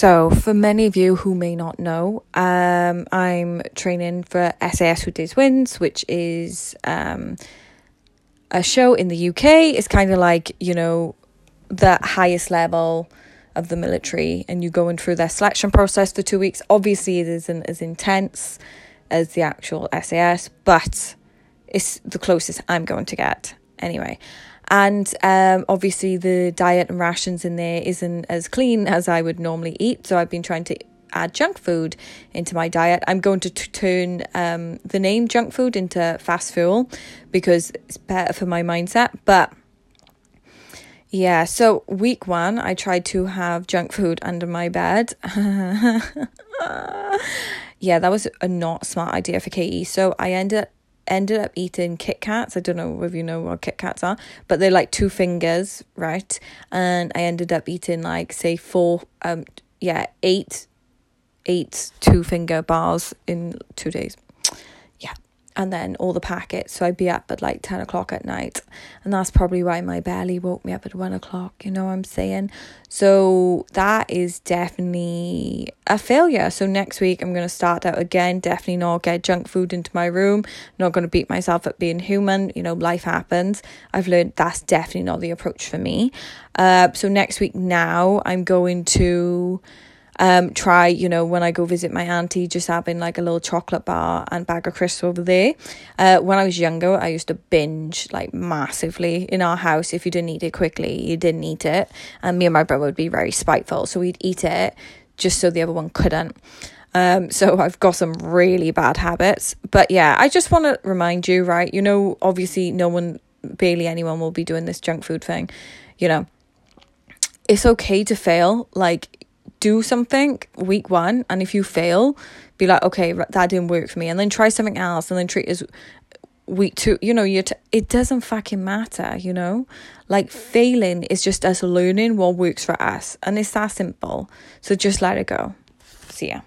So, for many of you who may not know, um, I'm training for SAS Who Dares Wins, which is um, a show in the UK. It's kind of like, you know, the highest level of the military, and you're going through their selection process for two weeks. Obviously, it isn't as intense as the actual SAS, but it's the closest I'm going to get anyway and um, obviously the diet and rations in there isn't as clean as I would normally eat. So I've been trying to add junk food into my diet. I'm going to t- turn um, the name junk food into fast fuel because it's better for my mindset. But yeah, so week one, I tried to have junk food under my bed. yeah, that was a not smart idea for Katie. So I ended ended up eating Kit Kats. I don't know if you know what Kit Kats are, but they're like two fingers, right? And I ended up eating like say four, um, yeah, eight, eight two finger bars in two days and then all the packets. So I'd be up at like 10 o'clock at night. And that's probably why my belly woke me up at 1 o'clock, you know what I'm saying? So that is definitely a failure. So next week I'm going to start out again. Definitely not get junk food into my room. Not going to beat myself at being human. You know, life happens. I've learned that's definitely not the approach for me. Uh, so next week now I'm going to um, try, you know, when I go visit my auntie, just having like a little chocolate bar and bag of crisps over there. Uh, when I was younger, I used to binge like massively in our house. If you didn't eat it quickly, you didn't eat it. And me and my brother would be very spiteful. So we'd eat it just so the other one couldn't. Um, so I've got some really bad habits. But yeah, I just want to remind you, right? You know, obviously, no one, barely anyone will be doing this junk food thing. You know, it's okay to fail. Like, do something week one, and if you fail, be like, okay, that didn't work for me, and then try something else, and then treat as week two. You know, you t- it doesn't fucking matter. You know, like failing is just us learning what works for us, and it's that simple. So just let it go. See ya.